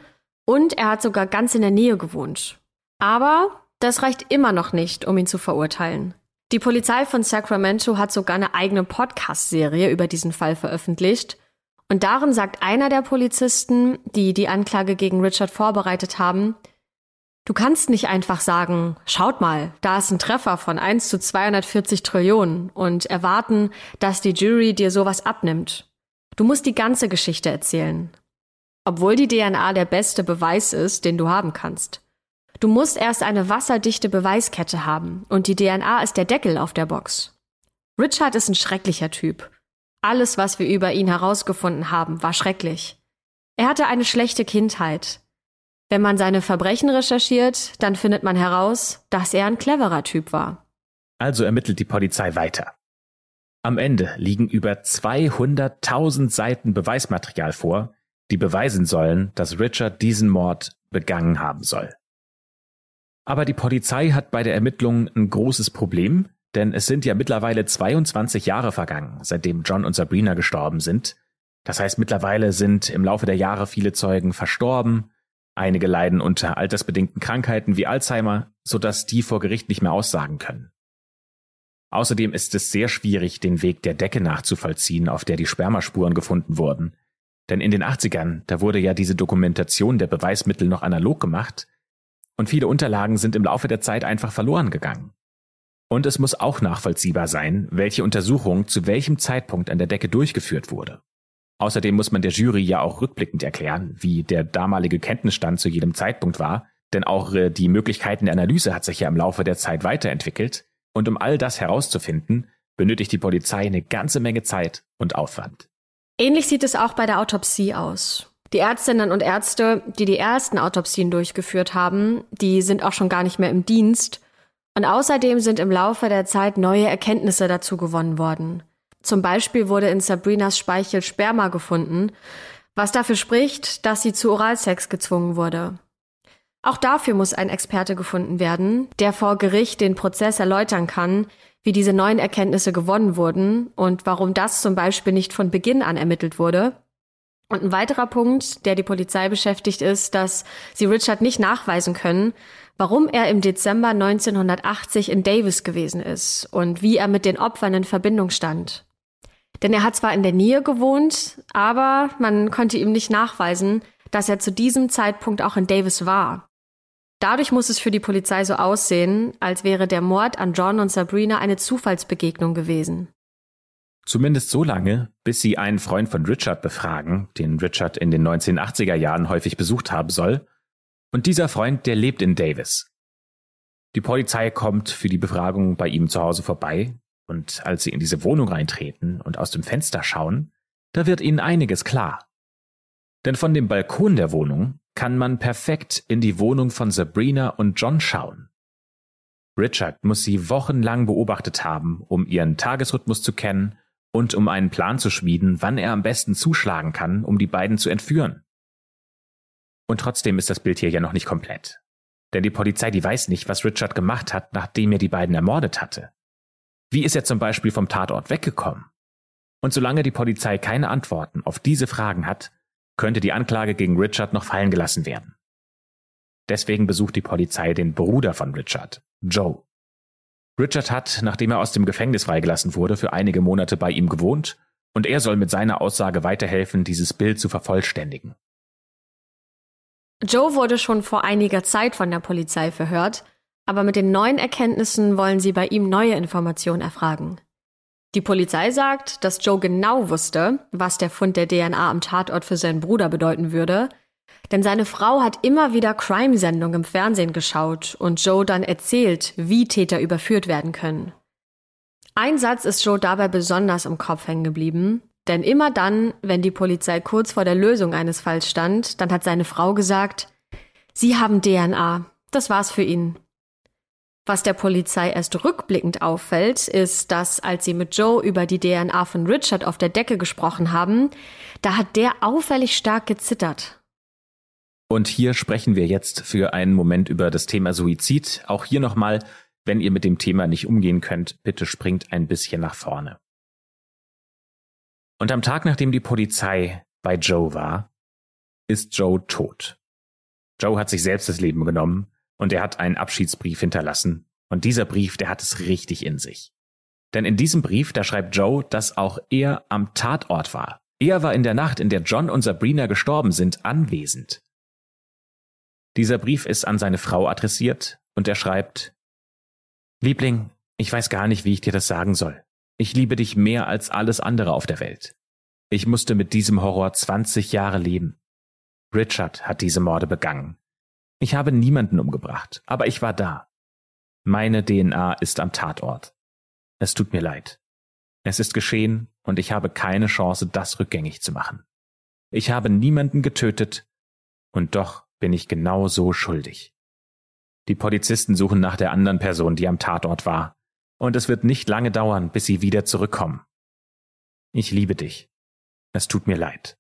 und er hat sogar ganz in der Nähe gewohnt. Aber das reicht immer noch nicht, um ihn zu verurteilen. Die Polizei von Sacramento hat sogar eine eigene Podcast-Serie über diesen Fall veröffentlicht. Und darin sagt einer der Polizisten, die die Anklage gegen Richard vorbereitet haben, Du kannst nicht einfach sagen, schaut mal, da ist ein Treffer von 1 zu 240 Trillionen und erwarten, dass die Jury dir sowas abnimmt. Du musst die ganze Geschichte erzählen. Obwohl die DNA der beste Beweis ist, den du haben kannst. Du musst erst eine wasserdichte Beweiskette haben und die DNA ist der Deckel auf der Box. Richard ist ein schrecklicher Typ. Alles, was wir über ihn herausgefunden haben, war schrecklich. Er hatte eine schlechte Kindheit. Wenn man seine Verbrechen recherchiert, dann findet man heraus, dass er ein cleverer Typ war. Also ermittelt die Polizei weiter. Am Ende liegen über 200.000 Seiten Beweismaterial vor, die beweisen sollen, dass Richard diesen Mord begangen haben soll. Aber die Polizei hat bei der Ermittlung ein großes Problem, denn es sind ja mittlerweile 22 Jahre vergangen, seitdem John und Sabrina gestorben sind. Das heißt, mittlerweile sind im Laufe der Jahre viele Zeugen verstorben, Einige leiden unter altersbedingten Krankheiten wie Alzheimer, sodass die vor Gericht nicht mehr aussagen können. Außerdem ist es sehr schwierig, den Weg der Decke nachzuvollziehen, auf der die Spermaspuren gefunden wurden. Denn in den 80ern, da wurde ja diese Dokumentation der Beweismittel noch analog gemacht und viele Unterlagen sind im Laufe der Zeit einfach verloren gegangen. Und es muss auch nachvollziehbar sein, welche Untersuchung zu welchem Zeitpunkt an der Decke durchgeführt wurde. Außerdem muss man der Jury ja auch rückblickend erklären, wie der damalige Kenntnisstand zu jedem Zeitpunkt war, denn auch äh, die Möglichkeiten der Analyse hat sich ja im Laufe der Zeit weiterentwickelt. Und um all das herauszufinden, benötigt die Polizei eine ganze Menge Zeit und Aufwand. Ähnlich sieht es auch bei der Autopsie aus. Die Ärztinnen und Ärzte, die die ersten Autopsien durchgeführt haben, die sind auch schon gar nicht mehr im Dienst. Und außerdem sind im Laufe der Zeit neue Erkenntnisse dazu gewonnen worden. Zum Beispiel wurde in Sabrinas Speichel Sperma gefunden, was dafür spricht, dass sie zu Oralsex gezwungen wurde. Auch dafür muss ein Experte gefunden werden, der vor Gericht den Prozess erläutern kann, wie diese neuen Erkenntnisse gewonnen wurden und warum das zum Beispiel nicht von Beginn an ermittelt wurde. Und ein weiterer Punkt, der die Polizei beschäftigt, ist, dass sie Richard nicht nachweisen können, warum er im Dezember 1980 in Davis gewesen ist und wie er mit den Opfern in Verbindung stand. Denn er hat zwar in der Nähe gewohnt, aber man konnte ihm nicht nachweisen, dass er zu diesem Zeitpunkt auch in Davis war. Dadurch muss es für die Polizei so aussehen, als wäre der Mord an John und Sabrina eine Zufallsbegegnung gewesen. Zumindest so lange, bis sie einen Freund von Richard befragen, den Richard in den 1980er Jahren häufig besucht haben soll. Und dieser Freund, der lebt in Davis. Die Polizei kommt für die Befragung bei ihm zu Hause vorbei, und als sie in diese Wohnung eintreten und aus dem Fenster schauen, da wird ihnen einiges klar. Denn von dem Balkon der Wohnung kann man perfekt in die Wohnung von Sabrina und John schauen. Richard muss sie wochenlang beobachtet haben, um ihren Tagesrhythmus zu kennen und um einen Plan zu schmieden, wann er am besten zuschlagen kann, um die beiden zu entführen. Und trotzdem ist das Bild hier ja noch nicht komplett. Denn die Polizei, die weiß nicht, was Richard gemacht hat, nachdem er die beiden ermordet hatte. Wie ist er zum Beispiel vom Tatort weggekommen? Und solange die Polizei keine Antworten auf diese Fragen hat, könnte die Anklage gegen Richard noch fallen gelassen werden. Deswegen besucht die Polizei den Bruder von Richard, Joe. Richard hat, nachdem er aus dem Gefängnis freigelassen wurde, für einige Monate bei ihm gewohnt und er soll mit seiner Aussage weiterhelfen, dieses Bild zu vervollständigen. Joe wurde schon vor einiger Zeit von der Polizei verhört, aber mit den neuen Erkenntnissen wollen sie bei ihm neue Informationen erfragen. Die Polizei sagt, dass Joe genau wusste, was der Fund der DNA am Tatort für seinen Bruder bedeuten würde, denn seine Frau hat immer wieder Crime-Sendungen im Fernsehen geschaut und Joe dann erzählt, wie Täter überführt werden können. Ein Satz ist Joe dabei besonders im Kopf hängen geblieben, denn immer dann, wenn die Polizei kurz vor der Lösung eines Falls stand, dann hat seine Frau gesagt, Sie haben DNA, das war's für ihn. Was der Polizei erst rückblickend auffällt, ist, dass als sie mit Joe über die DNA von Richard auf der Decke gesprochen haben, da hat der auffällig stark gezittert. Und hier sprechen wir jetzt für einen Moment über das Thema Suizid. Auch hier nochmal, wenn ihr mit dem Thema nicht umgehen könnt, bitte springt ein bisschen nach vorne. Und am Tag, nachdem die Polizei bei Joe war, ist Joe tot. Joe hat sich selbst das Leben genommen und er hat einen Abschiedsbrief hinterlassen. Und dieser Brief, der hat es richtig in sich. Denn in diesem Brief, da schreibt Joe, dass auch er am Tatort war. Er war in der Nacht, in der John und Sabrina gestorben sind, anwesend. Dieser Brief ist an seine Frau adressiert und er schreibt Liebling, ich weiß gar nicht, wie ich dir das sagen soll. Ich liebe dich mehr als alles andere auf der Welt. Ich musste mit diesem Horror 20 Jahre leben. Richard hat diese Morde begangen. Ich habe niemanden umgebracht, aber ich war da. Meine DNA ist am Tatort. Es tut mir leid. Es ist geschehen und ich habe keine Chance, das rückgängig zu machen. Ich habe niemanden getötet und doch bin ich genau so schuldig. Die Polizisten suchen nach der anderen Person, die am Tatort war, und es wird nicht lange dauern, bis sie wieder zurückkommen. Ich liebe dich. Es tut mir leid.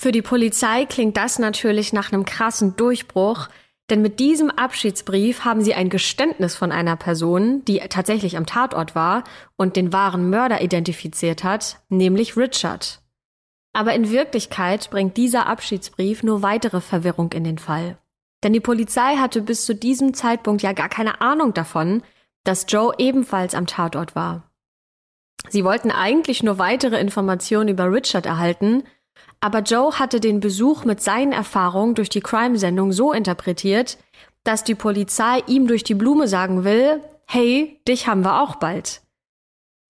Für die Polizei klingt das natürlich nach einem krassen Durchbruch, denn mit diesem Abschiedsbrief haben sie ein Geständnis von einer Person, die tatsächlich am Tatort war und den wahren Mörder identifiziert hat, nämlich Richard. Aber in Wirklichkeit bringt dieser Abschiedsbrief nur weitere Verwirrung in den Fall. Denn die Polizei hatte bis zu diesem Zeitpunkt ja gar keine Ahnung davon, dass Joe ebenfalls am Tatort war. Sie wollten eigentlich nur weitere Informationen über Richard erhalten, aber Joe hatte den Besuch mit seinen Erfahrungen durch die Crime-Sendung so interpretiert, dass die Polizei ihm durch die Blume sagen will, hey, dich haben wir auch bald.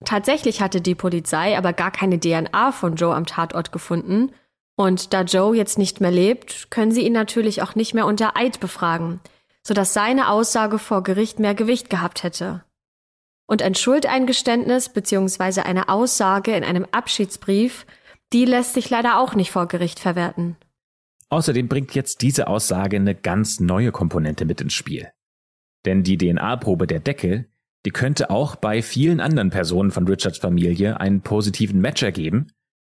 Tatsächlich hatte die Polizei aber gar keine DNA von Joe am Tatort gefunden. Und da Joe jetzt nicht mehr lebt, können sie ihn natürlich auch nicht mehr unter Eid befragen, sodass seine Aussage vor Gericht mehr Gewicht gehabt hätte. Und ein Schuldeingeständnis bzw. eine Aussage in einem Abschiedsbrief, die lässt sich leider auch nicht vor Gericht verwerten. Außerdem bringt jetzt diese Aussage eine ganz neue Komponente mit ins Spiel. Denn die DNA-Probe der Decke, die könnte auch bei vielen anderen Personen von Richards Familie einen positiven Match ergeben.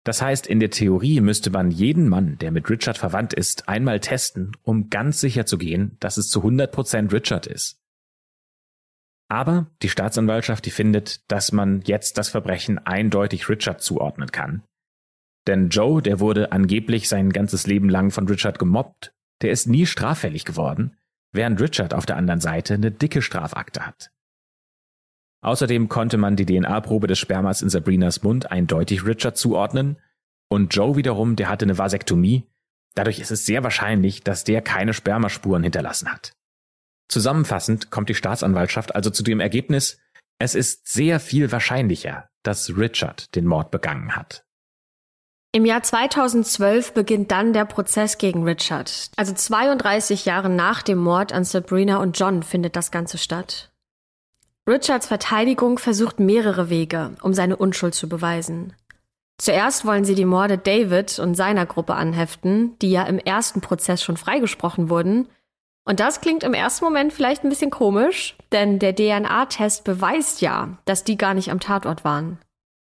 Das heißt, in der Theorie müsste man jeden Mann, der mit Richard verwandt ist, einmal testen, um ganz sicher zu gehen, dass es zu 100% Richard ist. Aber die Staatsanwaltschaft, die findet, dass man jetzt das Verbrechen eindeutig Richard zuordnen kann. Denn Joe, der wurde angeblich sein ganzes Leben lang von Richard gemobbt, der ist nie straffällig geworden während Richard auf der anderen Seite eine dicke Strafakte hat. Außerdem konnte man die DNA-Probe des Spermas in Sabrinas Mund eindeutig Richard zuordnen und Joe wiederum, der hatte eine Vasektomie. Dadurch ist es sehr wahrscheinlich, dass der keine Spermaspuren hinterlassen hat. Zusammenfassend kommt die Staatsanwaltschaft also zu dem Ergebnis, es ist sehr viel wahrscheinlicher, dass Richard den Mord begangen hat. Im Jahr 2012 beginnt dann der Prozess gegen Richard. Also 32 Jahre nach dem Mord an Sabrina und John findet das Ganze statt. Richards Verteidigung versucht mehrere Wege, um seine Unschuld zu beweisen. Zuerst wollen sie die Morde David und seiner Gruppe anheften, die ja im ersten Prozess schon freigesprochen wurden. Und das klingt im ersten Moment vielleicht ein bisschen komisch, denn der DNA-Test beweist ja, dass die gar nicht am Tatort waren.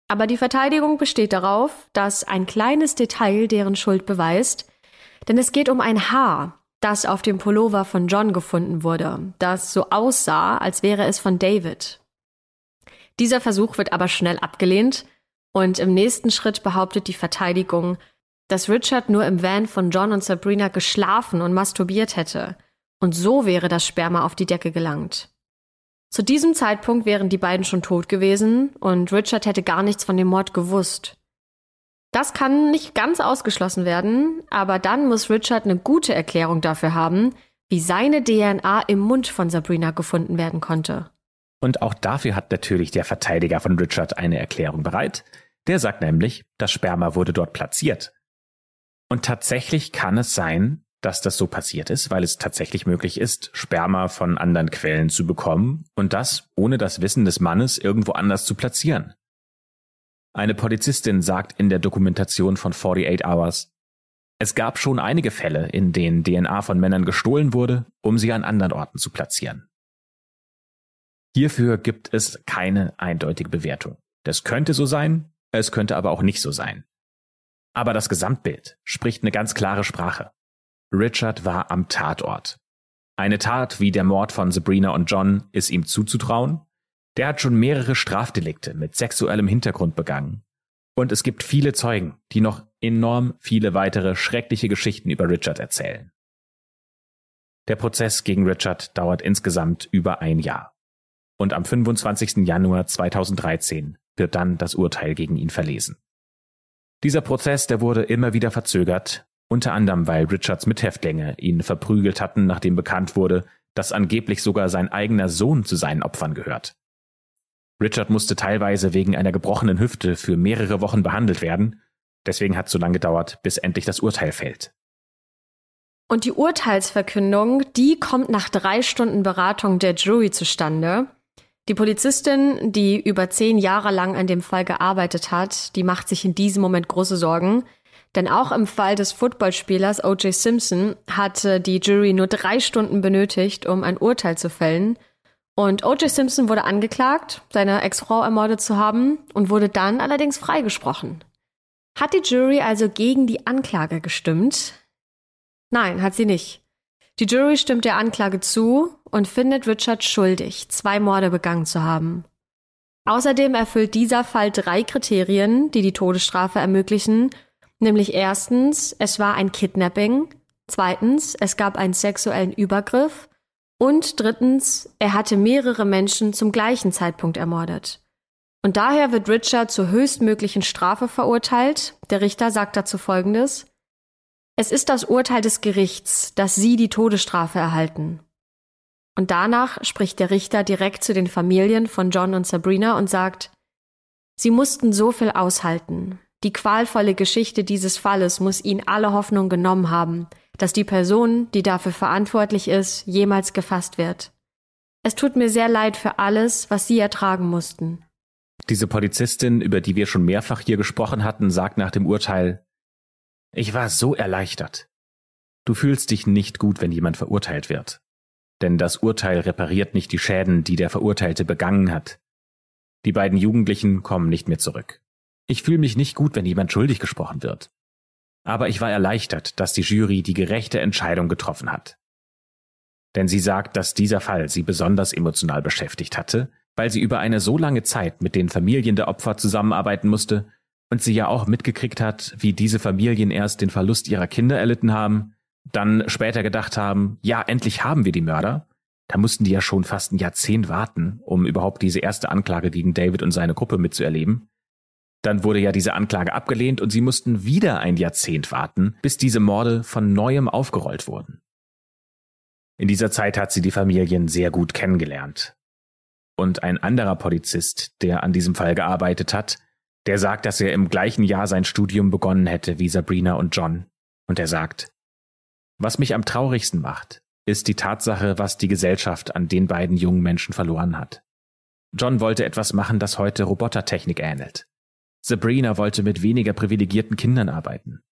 Aber die Verteidigung besteht darauf, dass ein kleines Detail deren Schuld beweist, denn es geht um ein Haar, das auf dem Pullover von John gefunden wurde, das so aussah, als wäre es von David. Dieser Versuch wird aber schnell abgelehnt und im nächsten Schritt behauptet die Verteidigung, dass Richard nur im Van von John und Sabrina geschlafen und masturbiert hätte, und so wäre das Sperma auf die Decke gelangt. Zu diesem Zeitpunkt wären die beiden schon tot gewesen und Richard hätte gar nichts von dem Mord gewusst. Das kann nicht ganz ausgeschlossen werden, aber dann muss Richard eine gute Erklärung dafür haben, wie seine DNA im Mund von Sabrina gefunden werden konnte. Und auch dafür hat natürlich der Verteidiger von Richard eine Erklärung bereit. Der sagt nämlich, das Sperma wurde dort platziert. Und tatsächlich kann es sein, dass das so passiert ist, weil es tatsächlich möglich ist, Sperma von anderen Quellen zu bekommen und das ohne das Wissen des Mannes irgendwo anders zu platzieren. Eine Polizistin sagt in der Dokumentation von 48 Hours, es gab schon einige Fälle, in denen DNA von Männern gestohlen wurde, um sie an anderen Orten zu platzieren. Hierfür gibt es keine eindeutige Bewertung. Das könnte so sein, es könnte aber auch nicht so sein. Aber das Gesamtbild spricht eine ganz klare Sprache. Richard war am Tatort. Eine Tat wie der Mord von Sabrina und John ist ihm zuzutrauen. Der hat schon mehrere Strafdelikte mit sexuellem Hintergrund begangen. Und es gibt viele Zeugen, die noch enorm viele weitere schreckliche Geschichten über Richard erzählen. Der Prozess gegen Richard dauert insgesamt über ein Jahr. Und am 25. Januar 2013 wird dann das Urteil gegen ihn verlesen. Dieser Prozess, der wurde immer wieder verzögert, unter anderem, weil Richards Mithäftlinge ihn verprügelt hatten, nachdem bekannt wurde, dass angeblich sogar sein eigener Sohn zu seinen Opfern gehört. Richard musste teilweise wegen einer gebrochenen Hüfte für mehrere Wochen behandelt werden, deswegen hat es so lange gedauert, bis endlich das Urteil fällt. Und die Urteilsverkündung, die kommt nach drei Stunden Beratung der Jury zustande. Die Polizistin, die über zehn Jahre lang an dem Fall gearbeitet hat, die macht sich in diesem Moment große Sorgen. Denn auch im Fall des Footballspielers O.J. Simpson hatte die Jury nur drei Stunden benötigt, um ein Urteil zu fällen. Und O.J. Simpson wurde angeklagt, seine Ex-Frau ermordet zu haben und wurde dann allerdings freigesprochen. Hat die Jury also gegen die Anklage gestimmt? Nein, hat sie nicht. Die Jury stimmt der Anklage zu und findet Richard schuldig, zwei Morde begangen zu haben. Außerdem erfüllt dieser Fall drei Kriterien, die die Todesstrafe ermöglichen Nämlich erstens, es war ein Kidnapping. Zweitens, es gab einen sexuellen Übergriff. Und drittens, er hatte mehrere Menschen zum gleichen Zeitpunkt ermordet. Und daher wird Richard zur höchstmöglichen Strafe verurteilt. Der Richter sagt dazu Folgendes. Es ist das Urteil des Gerichts, dass Sie die Todesstrafe erhalten. Und danach spricht der Richter direkt zu den Familien von John und Sabrina und sagt, Sie mussten so viel aushalten. Die qualvolle Geschichte dieses Falles muss ihnen alle Hoffnung genommen haben, dass die Person, die dafür verantwortlich ist, jemals gefasst wird. Es tut mir sehr leid für alles, was Sie ertragen mussten. Diese Polizistin, über die wir schon mehrfach hier gesprochen hatten, sagt nach dem Urteil, ich war so erleichtert. Du fühlst dich nicht gut, wenn jemand verurteilt wird. Denn das Urteil repariert nicht die Schäden, die der Verurteilte begangen hat. Die beiden Jugendlichen kommen nicht mehr zurück. Ich fühle mich nicht gut, wenn jemand schuldig gesprochen wird. Aber ich war erleichtert, dass die Jury die gerechte Entscheidung getroffen hat. Denn sie sagt, dass dieser Fall sie besonders emotional beschäftigt hatte, weil sie über eine so lange Zeit mit den Familien der Opfer zusammenarbeiten musste und sie ja auch mitgekriegt hat, wie diese Familien erst den Verlust ihrer Kinder erlitten haben, dann später gedacht haben, ja, endlich haben wir die Mörder. Da mussten die ja schon fast ein Jahrzehnt warten, um überhaupt diese erste Anklage gegen David und seine Gruppe mitzuerleben. Dann wurde ja diese Anklage abgelehnt und sie mussten wieder ein Jahrzehnt warten, bis diese Morde von neuem aufgerollt wurden. In dieser Zeit hat sie die Familien sehr gut kennengelernt. Und ein anderer Polizist, der an diesem Fall gearbeitet hat, der sagt, dass er im gleichen Jahr sein Studium begonnen hätte wie Sabrina und John. Und er sagt, was mich am traurigsten macht, ist die Tatsache, was die Gesellschaft an den beiden jungen Menschen verloren hat. John wollte etwas machen, das heute Robotertechnik ähnelt. Sabrina wollte mit weniger privilegierten Kindern arbeiten.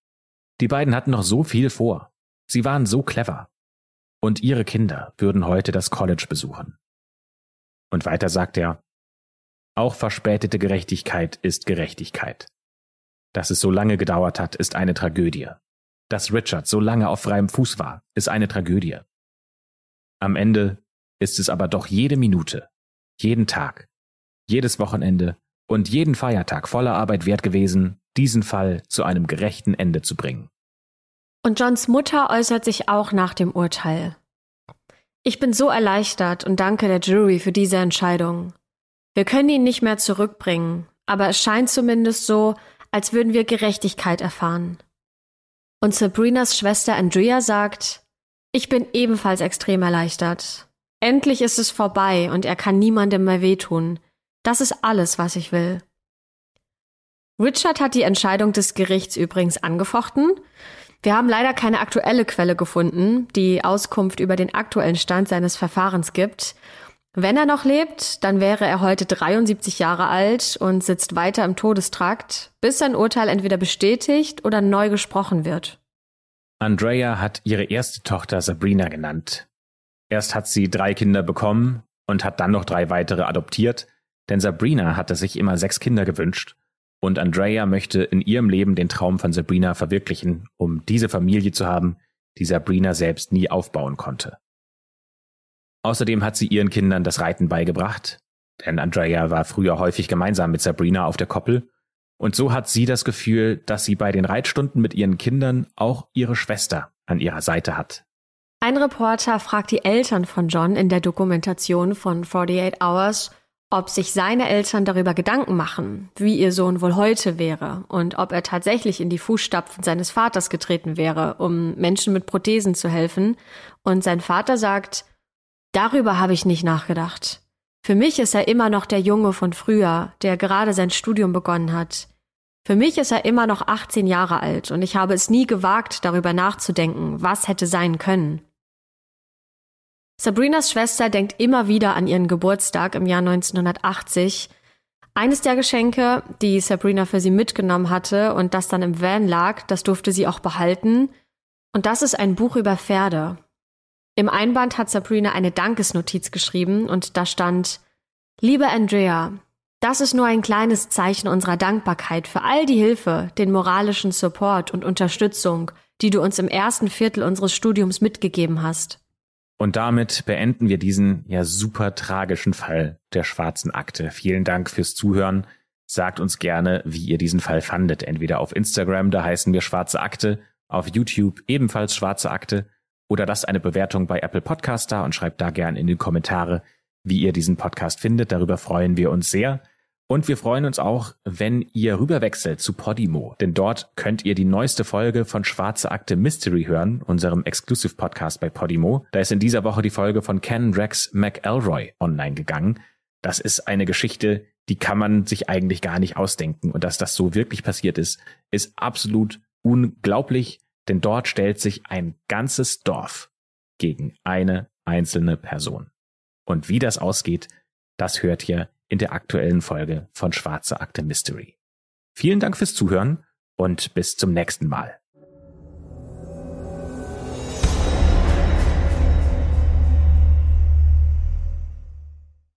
Die beiden hatten noch so viel vor. Sie waren so clever. Und ihre Kinder würden heute das College besuchen. Und weiter sagt er, auch verspätete Gerechtigkeit ist Gerechtigkeit. Dass es so lange gedauert hat, ist eine Tragödie. Dass Richard so lange auf freiem Fuß war, ist eine Tragödie. Am Ende ist es aber doch jede Minute, jeden Tag, jedes Wochenende und jeden Feiertag voller Arbeit wert gewesen, diesen Fall zu einem gerechten Ende zu bringen. Und Johns Mutter äußert sich auch nach dem Urteil. Ich bin so erleichtert und danke der Jury für diese Entscheidung. Wir können ihn nicht mehr zurückbringen, aber es scheint zumindest so, als würden wir Gerechtigkeit erfahren. Und Sabrinas Schwester Andrea sagt, ich bin ebenfalls extrem erleichtert. Endlich ist es vorbei und er kann niemandem mehr wehtun. Das ist alles, was ich will. Richard hat die Entscheidung des Gerichts übrigens angefochten. Wir haben leider keine aktuelle Quelle gefunden, die Auskunft über den aktuellen Stand seines Verfahrens gibt. Wenn er noch lebt, dann wäre er heute 73 Jahre alt und sitzt weiter im Todestrakt, bis sein Urteil entweder bestätigt oder neu gesprochen wird. Andrea hat ihre erste Tochter Sabrina genannt. Erst hat sie drei Kinder bekommen und hat dann noch drei weitere adoptiert, denn Sabrina hatte sich immer sechs Kinder gewünscht und Andrea möchte in ihrem Leben den Traum von Sabrina verwirklichen, um diese Familie zu haben, die Sabrina selbst nie aufbauen konnte. Außerdem hat sie ihren Kindern das Reiten beigebracht, denn Andrea war früher häufig gemeinsam mit Sabrina auf der Koppel, und so hat sie das Gefühl, dass sie bei den Reitstunden mit ihren Kindern auch ihre Schwester an ihrer Seite hat. Ein Reporter fragt die Eltern von John in der Dokumentation von 48 Hours, ob sich seine Eltern darüber Gedanken machen, wie ihr Sohn wohl heute wäre und ob er tatsächlich in die Fußstapfen seines Vaters getreten wäre, um Menschen mit Prothesen zu helfen. Und sein Vater sagt, darüber habe ich nicht nachgedacht. Für mich ist er immer noch der Junge von früher, der gerade sein Studium begonnen hat. Für mich ist er immer noch 18 Jahre alt und ich habe es nie gewagt, darüber nachzudenken, was hätte sein können. Sabrinas Schwester denkt immer wieder an ihren Geburtstag im Jahr 1980. Eines der Geschenke, die Sabrina für sie mitgenommen hatte und das dann im Van lag, das durfte sie auch behalten. Und das ist ein Buch über Pferde. Im Einband hat Sabrina eine Dankesnotiz geschrieben und da stand, Liebe Andrea, das ist nur ein kleines Zeichen unserer Dankbarkeit für all die Hilfe, den moralischen Support und Unterstützung, die du uns im ersten Viertel unseres Studiums mitgegeben hast. Und damit beenden wir diesen ja super tragischen Fall der schwarzen Akte. Vielen Dank fürs Zuhören. Sagt uns gerne, wie ihr diesen Fall fandet. Entweder auf Instagram, da heißen wir Schwarze Akte, auf YouTube ebenfalls Schwarze Akte oder lasst eine Bewertung bei Apple Podcast da und schreibt da gerne in die Kommentare, wie ihr diesen Podcast findet. Darüber freuen wir uns sehr. Und wir freuen uns auch, wenn ihr rüberwechselt zu Podimo, denn dort könnt ihr die neueste Folge von Schwarze Akte Mystery hören, unserem Exclusive Podcast bei Podimo. Da ist in dieser Woche die Folge von Ken Rex McElroy online gegangen. Das ist eine Geschichte, die kann man sich eigentlich gar nicht ausdenken. Und dass das so wirklich passiert ist, ist absolut unglaublich, denn dort stellt sich ein ganzes Dorf gegen eine einzelne Person. Und wie das ausgeht, das hört ihr in der aktuellen Folge von Schwarze Akte Mystery. Vielen Dank fürs Zuhören und bis zum nächsten Mal.